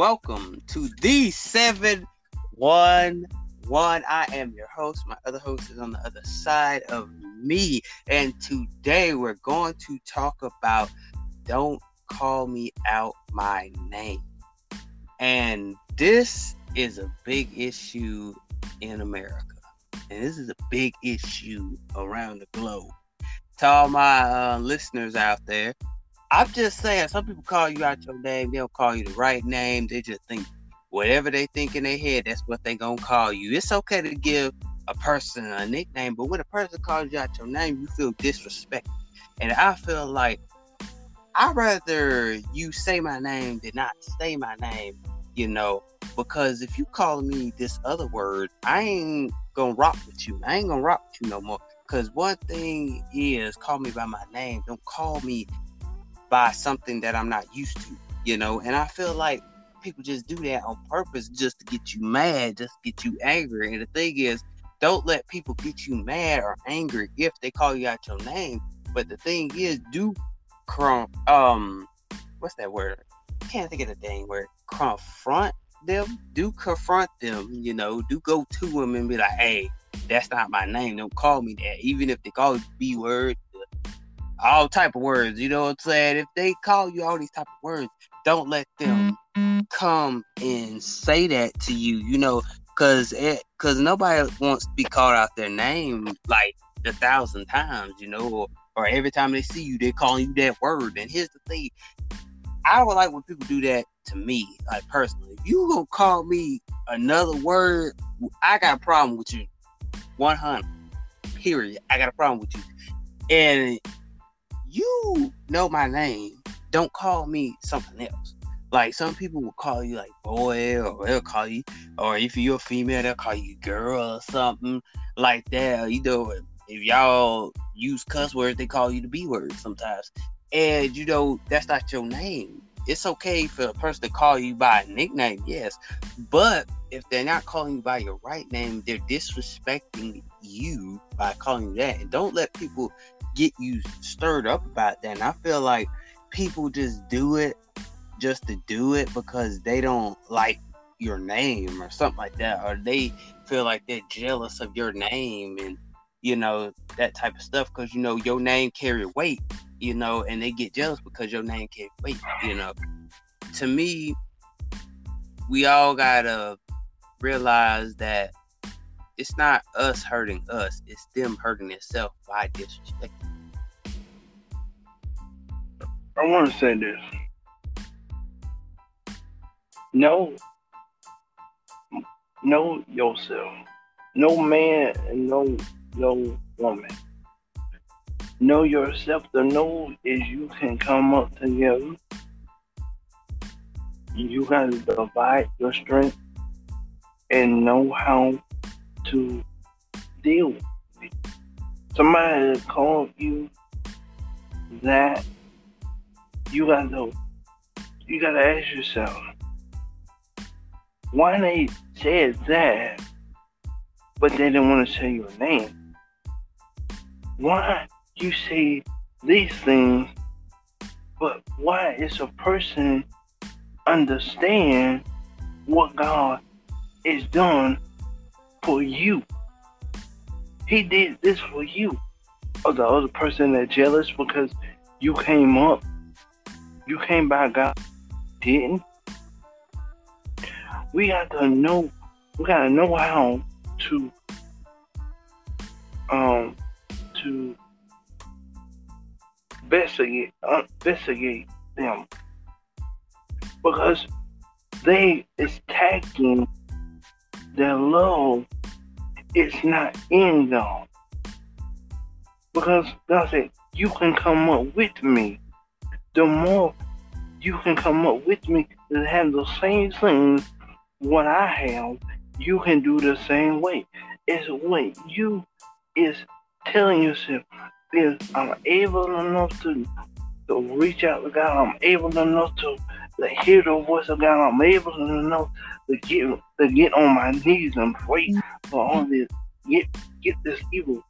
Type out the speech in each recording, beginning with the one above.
Welcome to the 711. I am your host. My other host is on the other side of me. And today we're going to talk about Don't Call Me Out My Name. And this is a big issue in America. And this is a big issue around the globe. To all my uh, listeners out there, I'm just saying, some people call you out your name. They don't call you the right name. They just think whatever they think in their head, that's what they gonna call you. It's okay to give a person a nickname, but when a person calls you out your name, you feel disrespected. And I feel like I'd rather you say my name than not say my name, you know, because if you call me this other word, I ain't gonna rock with you. I ain't gonna rock with you no more. Cause one thing is call me by my name. Don't call me by something that I'm not used to, you know. And I feel like people just do that on purpose just to get you mad, just get you angry. And the thing is, don't let people get you mad or angry if they call you out your name. But the thing is, do crump um what's that word? I can't think of the dang word. Confront them. Do confront them, you know, do go to them and be like, hey, that's not my name. Don't call me that. Even if they call you B word, all type of words, you know what I'm saying? If they call you all these type of words, don't let them come and say that to you, you know, cause it cause nobody wants to be called out their name like a thousand times, you know, or, or every time they see you, they calling you that word. And here's the thing, I would like when people do that to me, like personally. If you gonna call me another word, I got a problem with you. 100. Period. I got a problem with you. And you know my name. Don't call me something else. Like some people will call you like boy, or they'll call you, or if you're a female, they'll call you girl or something like that. You know, if y'all use cuss words, they call you the B word sometimes. And you know, that's not your name. It's okay for a person to call you by a nickname, yes. But if they're not calling you by your right name, they're disrespecting you by calling you that. And don't let people get you stirred up about that. And I feel like people just do it just to do it because they don't like your name or something like that, or they feel like they're jealous of your name and you know that type of stuff because you know your name carry weight, you know, and they get jealous because your name carry weight, you know. To me, we all gotta realize that it's not us hurting us, it's them hurting themselves by disrespect. I want to say this. Know, know yourself. No man and no no woman. Know yourself. The know is you can come up together. You gotta divide your strength and know how to deal with it. Somebody called you that you gotta you gotta ask yourself why they said that but they didn't want to say your name. Why you say these things but why is a person understand what God is done for you. He did this for you. Or the other person that jealous because you came up. You came by God didn't. We got to know we gotta know how to um to investigate uh, investigate them because they is tagging their love is not in them. Because God said, You can come up with me. the more you can come up with me to have the same things what I have, you can do the same way. It's when you is telling yourself is I'm able enough to to reach out to God. I'm able enough to, to hear the voice of God. I'm able enough to get to get on my knees and pray for all this. Get get this evil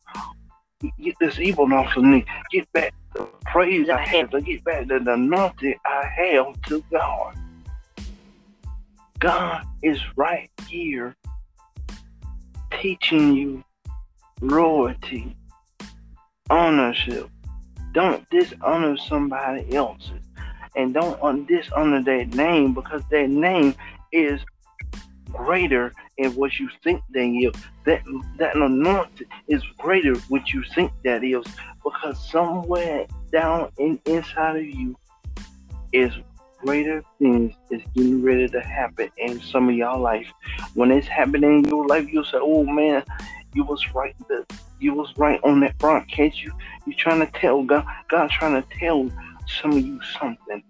get this evil off of me. Get back the praise I have to get back the anointing I have to God. God is right here teaching you royalty, ownership. Don't dishonor somebody else's. And don't dishonor their name because their name is greater in what you think they is. That that anointing is greater what you think that is because somewhere down in inside of you is greater things is getting ready to happen in some of y'all life. When it's happening in your life, you'll say, "Oh man, you was right. The, you was right on that front. Can't you? You trying to tell God? God trying to tell some of you something."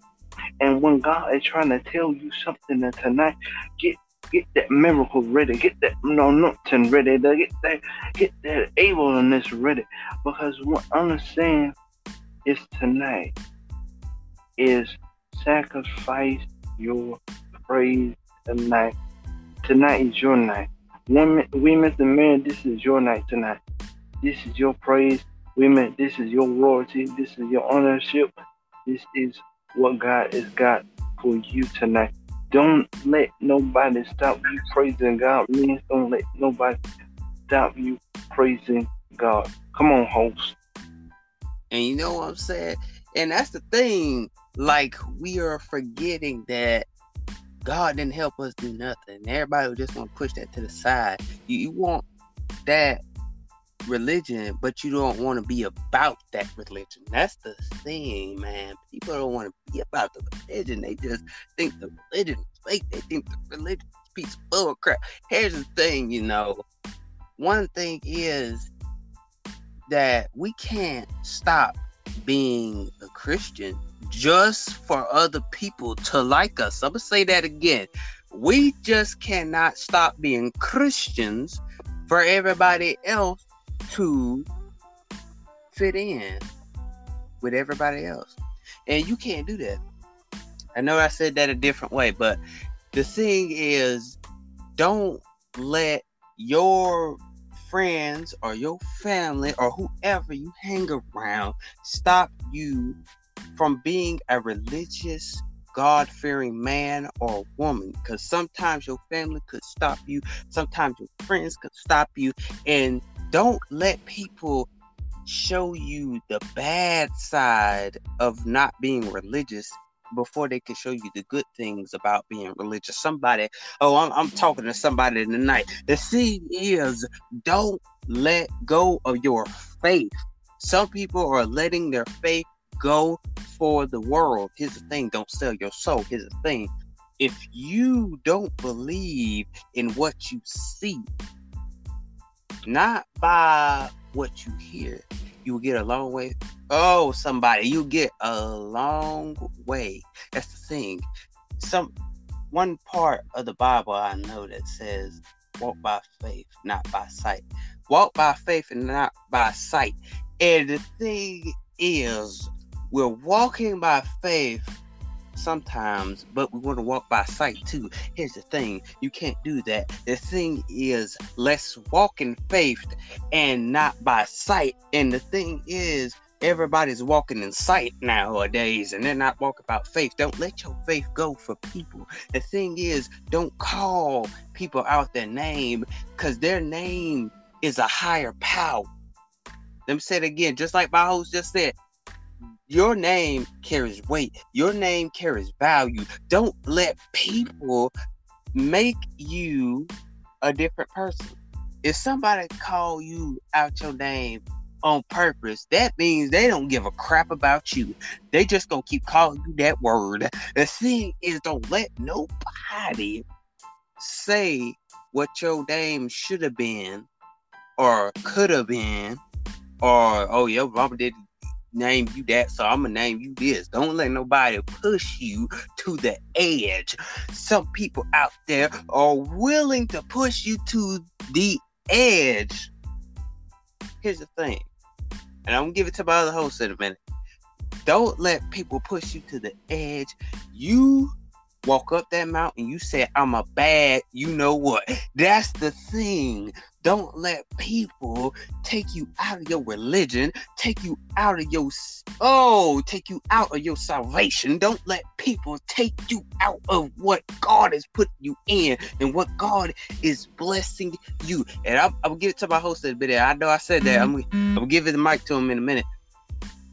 And when God is trying to tell you something that tonight, get get that miracle ready, get that no nothing ready, get that get that ableness ready. Because what I'm saying is tonight is sacrifice your praise tonight. Tonight is your night. Women, women men, this is your night tonight. This is your praise. Women, this is your royalty. This is your ownership. This is what God has got for you tonight. Don't let nobody stop you praising God. Men, don't let nobody stop you praising God. Come on, host. And you know what I'm saying? And that's the thing. Like we are forgetting that God didn't help us do nothing. Everybody would just want to push that to the side. You, you want that religion, but you don't want to be about that religion. That's the thing, man. People don't want to be about the religion. They just think the religion is fake. They think the religion is piece of bull crap. Here's the thing, you know. One thing is that we can't stop being a Christian just for other people to like us. I'm gonna say that again. We just cannot stop being Christians for everybody else to fit in with everybody else. And you can't do that. I know I said that a different way, but the thing is, don't let your friends or your family or whoever you hang around stop you from being a religious God fearing man or woman because sometimes your family could stop you, sometimes your friends could stop you, and don't let people show you the bad side of not being religious before they can show you the good things about being religious. Somebody, oh, I'm, I'm talking to somebody tonight. The thing is, don't let go of your faith. Some people are letting their faith go for the world. Here's the thing don't sell your soul. Here's the thing if you don't believe in what you see, not by what you hear, you will get a long way. Oh, somebody, you get a long way. That's the thing. Some one part of the Bible I know that says, "Walk by faith, not by sight." Walk by faith and not by sight. And the thing is, we're walking by faith sometimes, but we want to walk by sight too. Here's the thing you can't do that. The thing is, let's walk in faith and not by sight. And the thing is, everybody's walking in sight nowadays and they're not walking about faith. Don't let your faith go for people. The thing is, don't call people out their name because their name is a higher power. Let me say it again, just like my host just said, your name carries weight. Your name carries value. Don't let people make you a different person. If somebody call you out your name on purpose, that means they don't give a crap about you. They just gonna keep calling you that word. The thing is, don't let nobody say what your name should have been or could have been or oh your mama did name you that, so I'm gonna name you this. Don't let nobody push you to the edge. Some people out there are willing to push you to the edge. Here's the thing, and I'm gonna give it to my other host in a minute. Don't let people push you to the edge. You walk up that mountain, you say, I'm a bad, you know what? That's the thing. Don't let people take you out of your religion, take you out of your oh, take you out of your salvation. Don't let people take you out of what God has put you in and what God is blessing you. And I'm, I'm give it to my host a bit. I know I said that. I'm, I'm give the mic to him in a minute.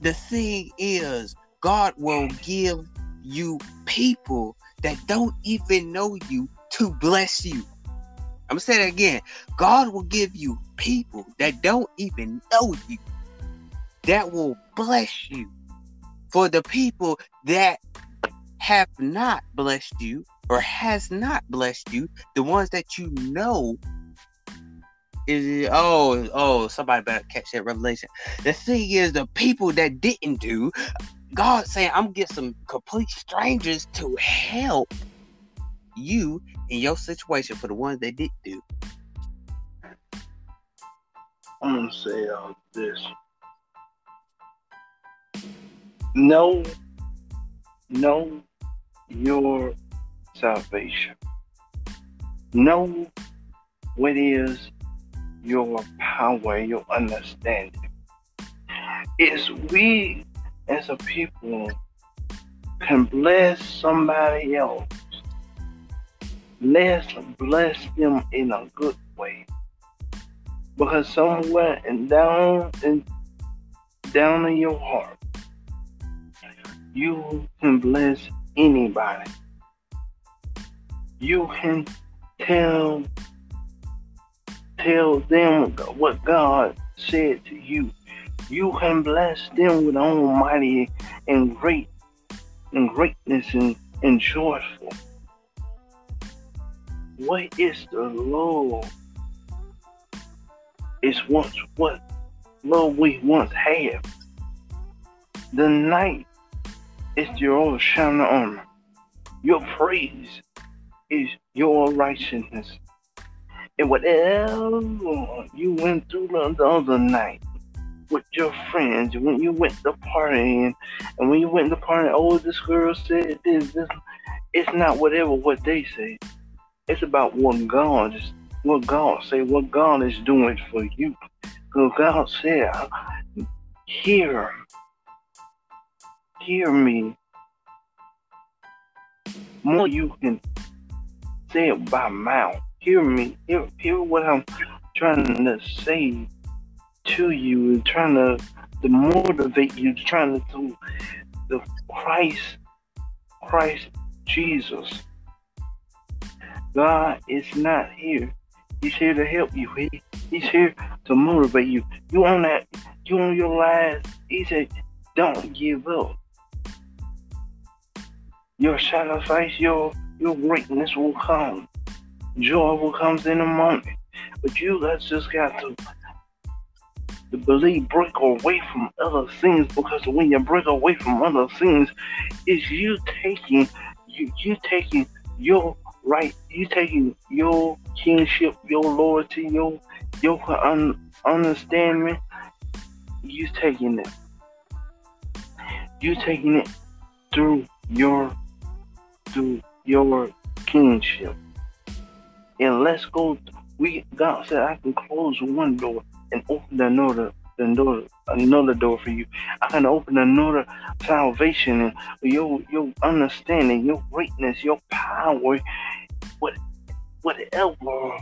The thing is, God will give you people that don't even know you to bless you. I'm gonna say that again. God will give you people that don't even know you that will bless you. For the people that have not blessed you or has not blessed you, the ones that you know is oh oh somebody better catch that revelation. The thing is the people that didn't do, God saying I'm get some complete strangers to help you in your situation for the ones that did do. I'm gonna say all this. Know, know your salvation. Know what is your power, your understanding. Is we as a people can bless somebody else let's bless them in a good way. Because somewhere and down and down in your heart, you can bless anybody. You can tell tell them what God said to you. You can bless them with almighty and great and greatness and, and joyful. What is the love? It's once what love we once had. The night is your shining armor. Your praise is your righteousness. And whatever you went through the other night with your friends, when you went to partying, and when you went to party, oh, this girl said this, this, it's not whatever what they say. It's about what God is, what God say, what God is doing for you. Because God said, hear, hear me. More you can say it by mouth. Hear me. Hear, hear what I'm trying to say to you and trying to, to motivate you, trying to do the Christ, Christ Jesus God is not here. He's here to help you. He, he's here to motivate you. You on that, you on your last. He said, don't give up. Your sacrifice, your your greatness will come. Joy will come in a moment. But you guys just got to to believe break away from other things because when you break away from other things, it's you taking you you taking your right? You taking your kingship, your loyalty, your your un- understanding. You taking it. You taking it through your through your kingship. And let's go. We God said I can close one door and open another another another door for you. I can open another salvation and your your understanding, your greatness, your power, what whatever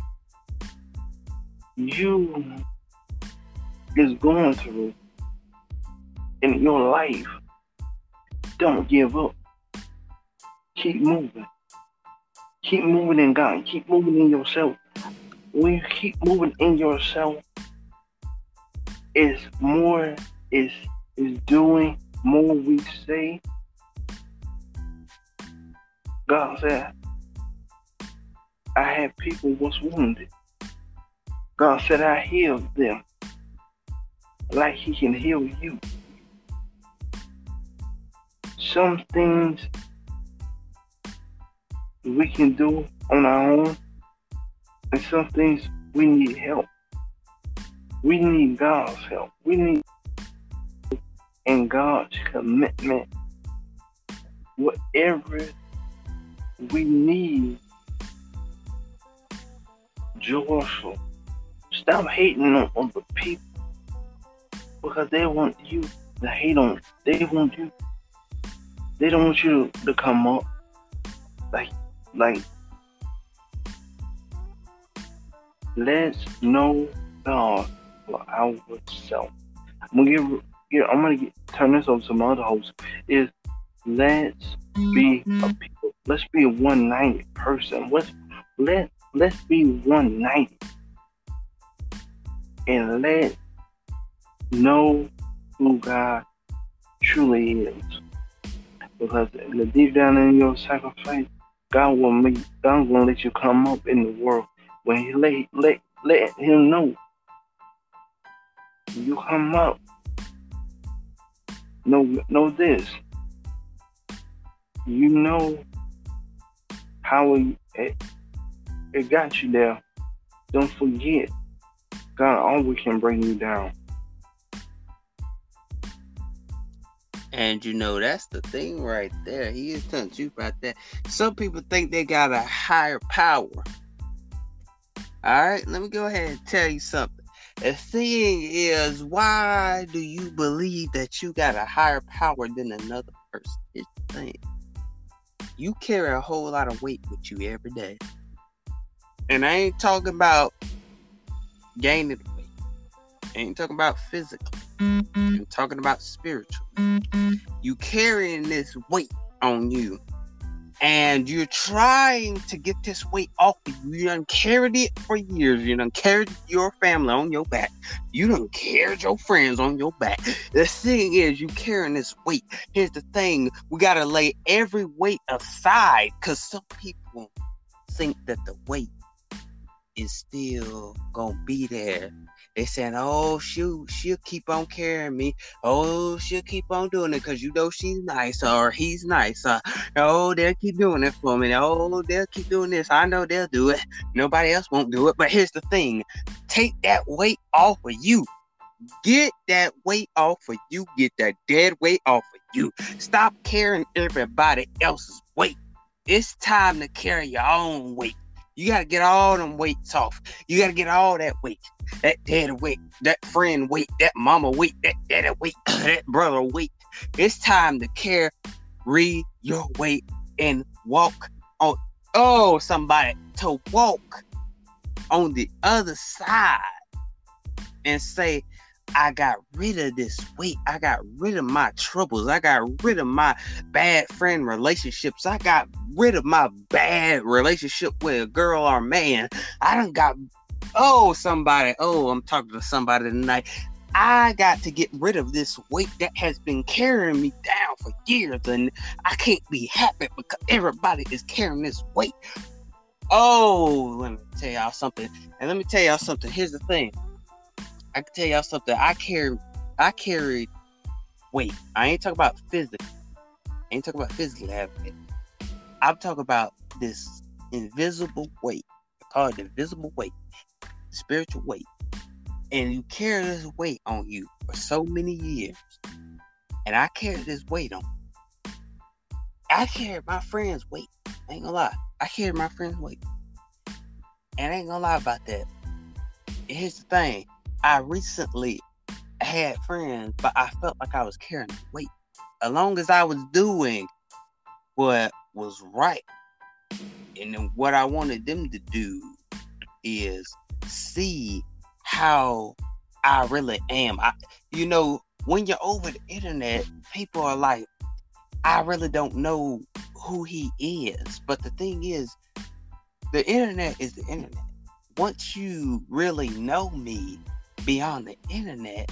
you is going through in your life, don't give up. Keep moving. Keep moving in God. Keep moving in yourself. When you keep moving in yourself, is more is is doing more we say. God said, I had people was wounded. God said I healed them like he can heal you. some things we can do on our own, and some things we need help. We need God's help. We need and God's commitment. Whatever we need, joyful. Stop hating on other people because they want you to hate on. They want you. They don't want you to come up like like. Let's know God for ourselves. I'm gonna give, get, I'm gonna get, turn this over to my other host. Is let's be a mm-hmm. people. Let's be a 190 person. Let's let let's be 190 and let know who God truly is. Because the deep down in your sacrifice, God will make God will let you come up in the world when He let let let Him know you come up. Know know this. You know how it, it got you there. Don't forget, God always can bring you down. And you know, that's the thing right there. He is telling you about that. Some people think they got a higher power. All right, let me go ahead and tell you something. The thing is, why do you believe that you got a higher power than another person? It's the thing. You carry a whole lot of weight with you every day. And I ain't talking about gaining weight. I ain't talking about physically. I'm talking about spiritual. You carrying this weight on you. And you're trying to get this weight off of you. You done carried it for years. You done carried your family on your back. You done carried your friends on your back. The thing is, you carrying this weight. Here's the thing. We gotta lay every weight aside. Cause some people think that the weight is still gonna be there they saying, "Oh, she'll she'll keep on carrying me. Oh, she'll keep on doing it because you know she's nice or he's nice. Oh, they'll keep doing it for me. Oh, they'll keep doing this. I know they'll do it. Nobody else won't do it. But here's the thing: take that weight off of you. Get that weight off of you. Get that dead weight off of you. Stop carrying everybody else's weight. It's time to carry your own weight. You got to get all them weights off. You got to get all that weight, that dad weight, that friend weight, that mama weight, that daddy weight, that brother weight. It's time to care, carry your weight and walk on. Oh, somebody to walk on the other side and say, I got rid of this weight. I got rid of my troubles. I got rid of my bad friend relationships. I got rid of my bad relationship with a girl or man. I done got, oh, somebody. Oh, I'm talking to somebody tonight. I got to get rid of this weight that has been carrying me down for years, and I can't be happy because everybody is carrying this weight. Oh, let me tell y'all something. And let me tell y'all something. Here's the thing I can tell y'all something. I carry, I carried weight. I ain't talking about physical. I ain't talking about physical it. I'm talking about this invisible weight. I call it invisible weight, spiritual weight. And you carry this weight on you for so many years. And I carry this weight on. I carry my friend's weight. I ain't gonna lie. I carry my friend's weight. And I ain't gonna lie about that. Here's the thing. I recently had friends, but I felt like I was carrying weight. As long as I was doing what was right, and then what I wanted them to do is see how I really am. I, you know, when you're over the internet, people are like, I really don't know who he is. But the thing is, the internet is the internet. Once you really know me, beyond the internet,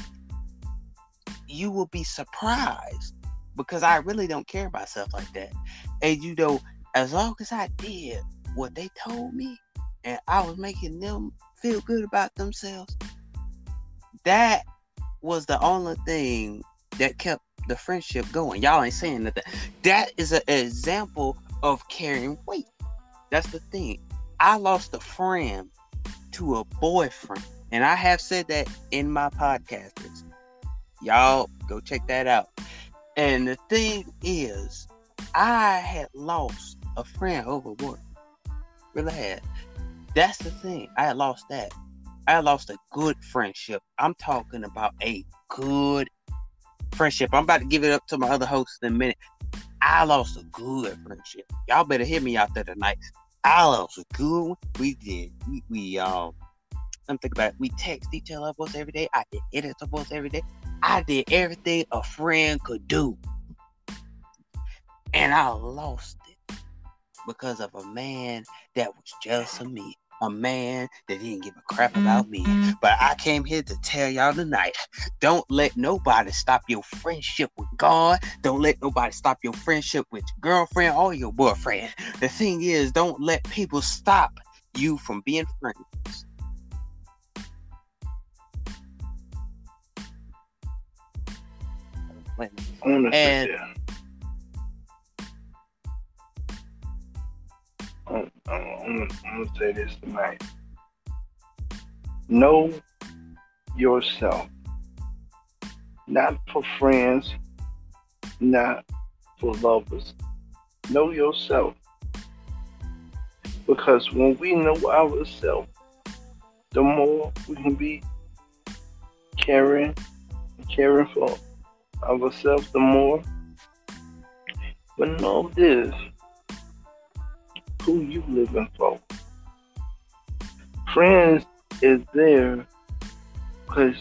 you will be surprised because I really don't care about stuff like that. And you know, as long as I did what they told me and I was making them feel good about themselves, that was the only thing that kept the friendship going. Y'all ain't saying nothing. That is an example of carrying weight. That's the thing. I lost a friend to a boyfriend. And I have said that in my podcasts. Y'all go check that out. And the thing is, I had lost a friend overboard. Really had. That's the thing. I had lost that. I lost a good friendship. I'm talking about a good friendship. I'm about to give it up to my other hosts in a minute. I lost a good friendship. Y'all better hear me out there tonight. I lost a good one. We did. We, we um I'm thinking about it. We text each other us every day. I did edit us every day. I did everything a friend could do. And I lost it because of a man that was jealous of me a man that didn't give a crap about me. Mm-hmm. But I came here to tell y'all tonight don't let nobody stop your friendship with God. Don't let nobody stop your friendship with your girlfriend or your boyfriend. The thing is, don't let people stop you from being friends. And I'm, I'm, I'm gonna say this tonight. Know yourself. Not for friends, not for lovers. Know yourself. Because when we know ourselves, the more we can be caring, caring for ourselves, the more. But know this who you living for. Friends is there because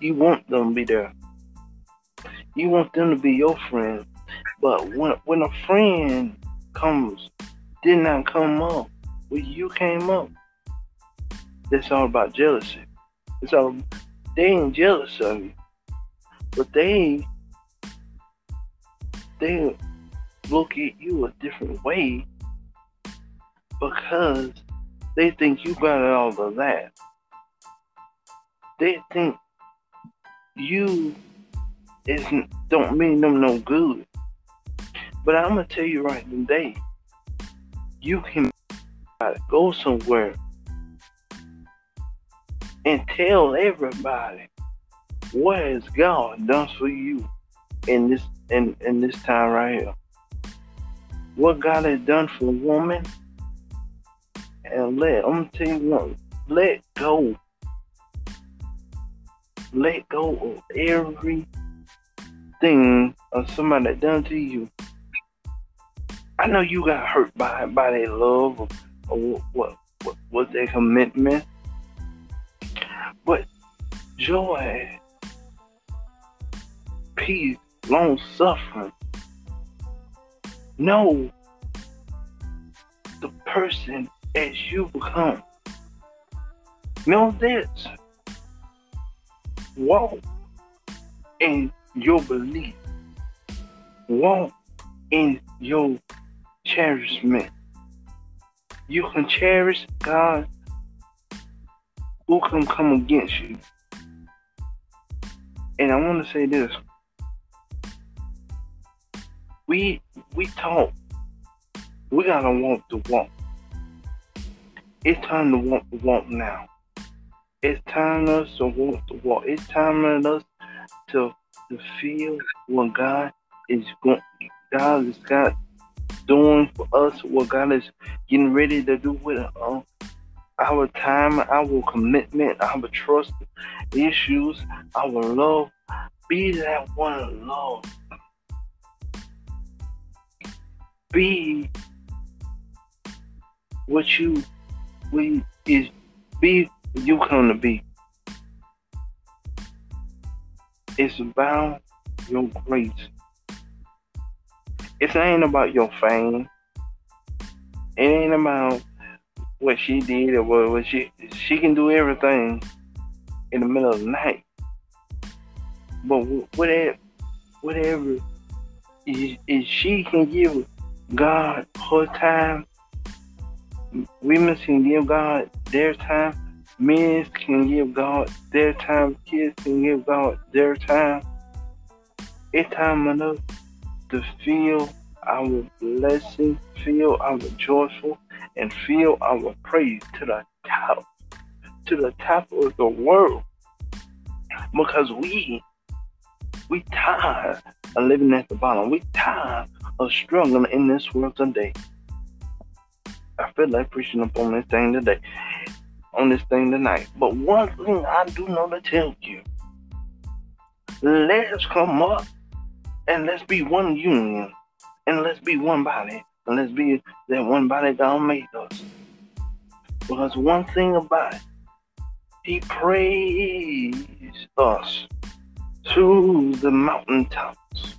you want them to be there. You want them to be your friend. But when when a friend comes, did not come up, when you came up, it's all about jealousy. It's all they ain't jealous of you, but they they look at you a different way because they think you got it all of that. They think you isn't don't mean them no good. But I'm gonna tell you right today, you can go somewhere and tell everybody what has God done for you in this in, in this time right here. What God has done for a woman, and let I'm gonna tell you what, let go. Let go of everything of somebody done to you. I know you got hurt by by their love or, or what what was their commitment. But joy, peace, long suffering. Know the person as you become. Know this. Walk in your belief. Walk in your cherishment. You can cherish God who can come against you. And I want to say this. We we talk. We gotta walk the walk. It's time to walk the walk now. It's time for us to walk the walk. It's time for us to, to feel what God is going God is God doing for us, what God is getting ready to do with uh, our time, our commitment, our trust issues, our love. Be that one love. Be what you we is be you come to be. It's about your grace. It ain't about your fame. It ain't about what she did or what, what she she can do everything in the middle of the night. But whatever whatever is, is she can give God her time women can give God their time, men can give God their time, kids can give God their time. It's time enough to feel our blessing, feel our joyful, and feel our praise to the top, to the top of the world. Because we, we tired of living at the bottom. We tired of struggling in this world today. I feel like preaching up on this thing today, on this thing tonight. But one thing I do know to tell you, let's come up and let's be one union and let's be one body and let's be that one body God made us. Because one thing about it, He praised us to the mountaintops.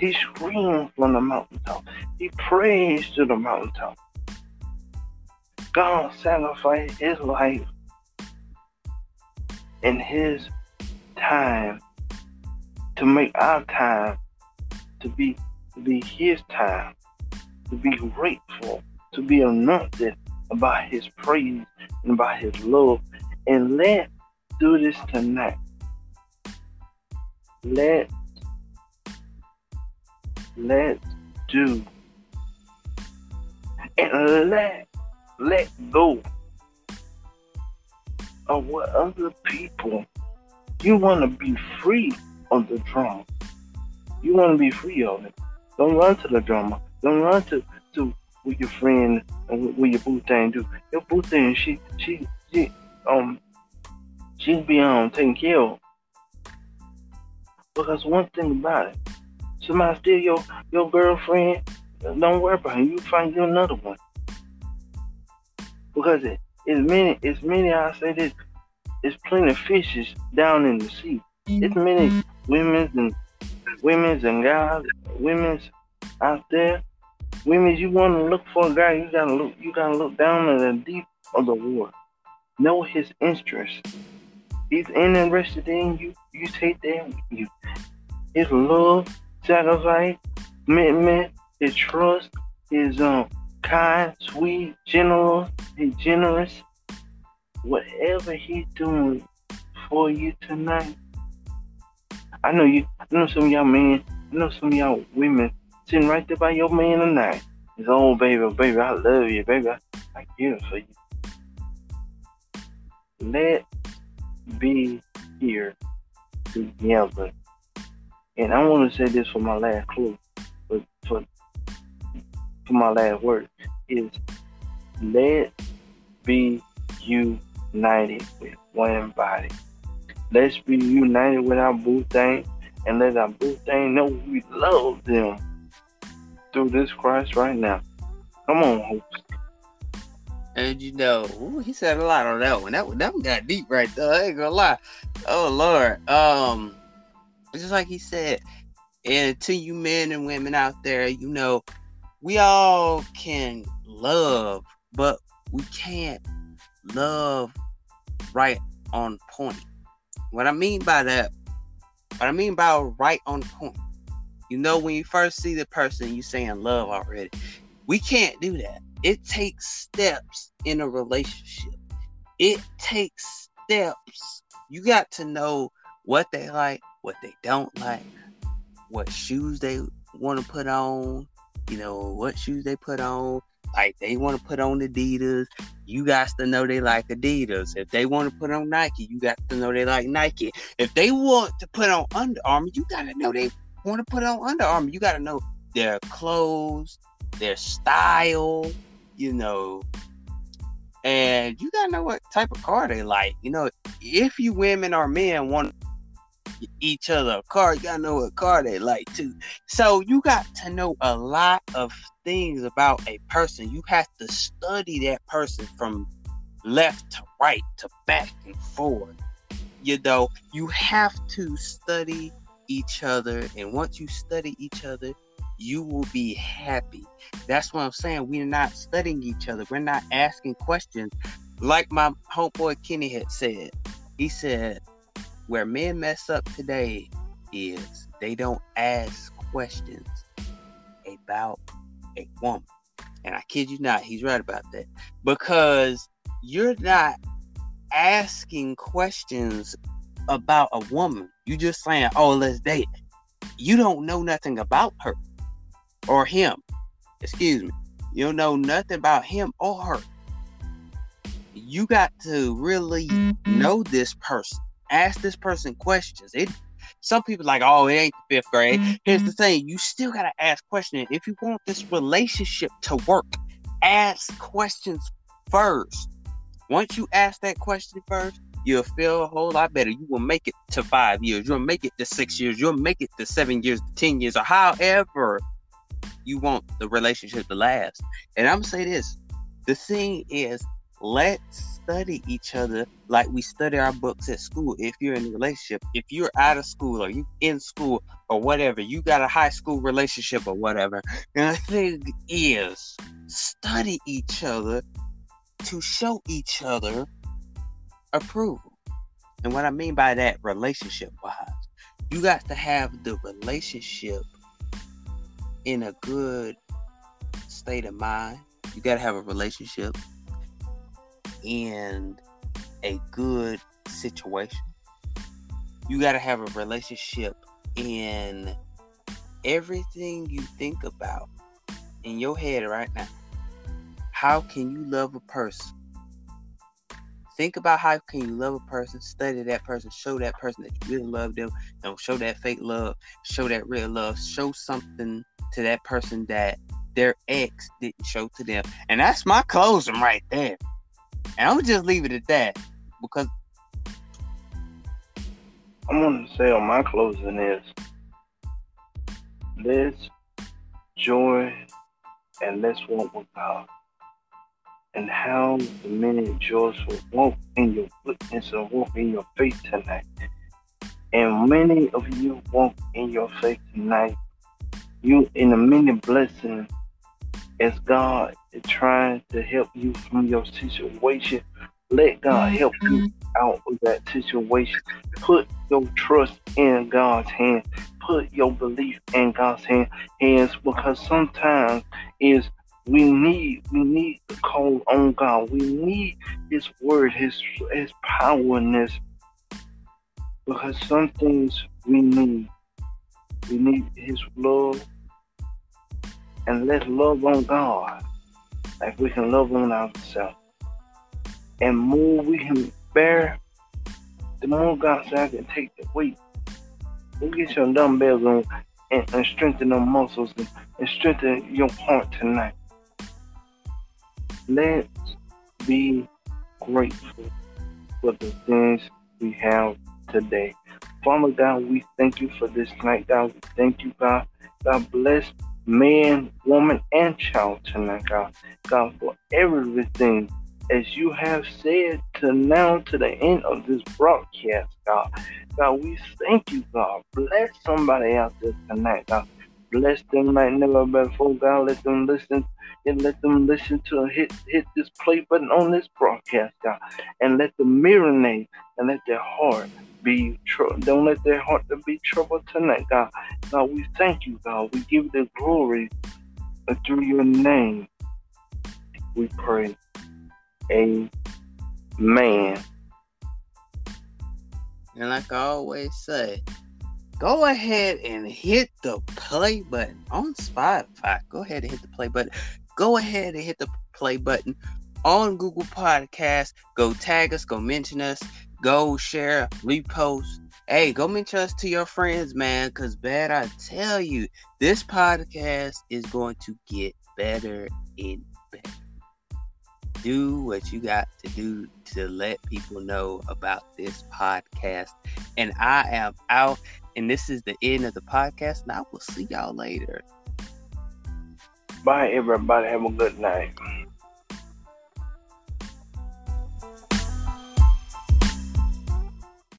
He screamed from the mountaintop. He prays to the mountaintop. God sacrificed his life and his time to make our time to be to be his time, to be grateful, to be anointed by his praise and by his love. And let's do this tonight. Let let's do and let let go of what other people you want to be free of the drama. You want to be free of it. Don't run to the drama. Don't run to, to with your friend and with your boo thing do. Your boo thing, she she she um she's beyond taking care of. Because one thing about it, somebody steal your your girlfriend, don't worry about it. You find you another one. Because it, it's many, it's many. I say this. It's plenty of fishes down in the sea. It's many women's and women's and guys, women's out there. Women, you want to look for a guy, you gotta look. You gotta look down in the deep of the water. Know his interest. He's interested in you. You take that you. His love, sacrifice, commitment, his trust, his um kind, sweet, generous, he's generous. Whatever he's doing for you tonight. I know you I know some of y'all men, I know some of y'all women sitting right there by your man tonight. He's oh baby, baby, I love you, baby. I, I care for you. Let be here together. And I want to say this for my last clue, but for for my last word is let be united with one body. Let's be united with our boo thing and let our boo thing know we love them through this Christ right now. Come on. And you know, ooh, he said a lot on that one. That one, that one got deep right there. I ain't gonna lie. Oh Lord. Um, just like he said, and to you men and women out there, you know, we all can love, but we can't love right on point. What I mean by that, what I mean by right on point, you know, when you first see the person, you saying love already. We can't do that. It takes steps in a relationship. It takes steps. You got to know what they like, what they don't like, what shoes they want to put on, you know, what shoes they put on. Like they want to put on Adidas, you got to know they like Adidas. If they want to put on Nike, you got to know they like Nike. If they want to put on Under Armour, you got to know they want to put on Under Armour. You got to know their clothes, their style, you know, and you gotta know what type of car they like. You know, if you women or men want each other a car. You gotta know what car they like too. So you got to know a lot of things about a person. You have to study that person from left to right to back and forth. You know, you have to study each other, and once you study each other, you will be happy. That's what I'm saying. We're not studying each other. We're not asking questions. Like my homeboy Kenny had said. He said, where men mess up today is they don't ask questions about a woman. And I kid you not, he's right about that. Because you're not asking questions about a woman. You just saying, oh, let's date. you don't know nothing about her or him. Excuse me. You don't know nothing about him or her. You got to really know this person. Ask this person questions. It some people like, oh, it ain't the fifth grade. Here's the mm-hmm. thing: you still gotta ask questions. If you want this relationship to work, ask questions first. Once you ask that question first, you'll feel a whole lot better. You will make it to five years. You'll make it to six years. You'll make it to seven years, to ten years, or however you want the relationship to last. And I'm gonna say this: the thing is, let's study each other like we study our books at school. If you're in a relationship, if you're out of school or you in school or whatever, you got a high school relationship or whatever. And the thing is, study each other to show each other approval. And what I mean by that, relationship wise, you got to have the relationship in a good state of mind. You got to have a relationship in a good situation. You got to have a relationship in everything you think about in your head right now. How can you love a person? Think about how can you love a person, study that person, show that person that you really love them, don't show that fake love, show that real love, show something to that person that their ex didn't show to them. And that's my closing right there. And I'm just leave it at that because I'm gonna say on my closing is let's joy and let's walk with God. And how the many joys will walk in your witness and walk in your faith tonight. And many of you walk in your faith tonight. You in a many blessings as God is trying to help you from your situation. Let God help you out of that situation. Put your trust in God's hand. Put your belief in God's hand, hands because sometimes is we need we need to call on God. We need His word, His His power in this. Because some things we need. We need His love, and let's love on God like we can love on ourselves. And more we can bear, the more God said I can take the weight. You get your dumbbells on and, and strengthen the muscles and, and strengthen your heart tonight. Let's be grateful for the things we have today. Father God, we thank you for this night, God. We thank you, God. God bless man, woman, and child tonight, God. God, for everything as you have said to now to the end of this broadcast, God. God, we thank you, God. Bless somebody out there tonight, God. Bless them like never before, God. Let them listen and let them listen to hit hit this play button on this broadcast, God. And let them marinate and let their heart be trouble. Don't let their heart to be troubled tonight, God. God, we thank you, God. We give the glory through your name. We pray. Amen. And like I always say, go ahead and hit the play button on Spotify. Go ahead and hit the play button. Go ahead and hit the play button on Google Podcasts. Go tag us, go mention us, go share, repost. Hey, go mention us to your friends, man. Because, bad, I tell you, this podcast is going to get better and better. Do what you got to do to let people know about this podcast. And I am out. And this is the end of the podcast. And I will see y'all later. Bye, everybody. Have a good night.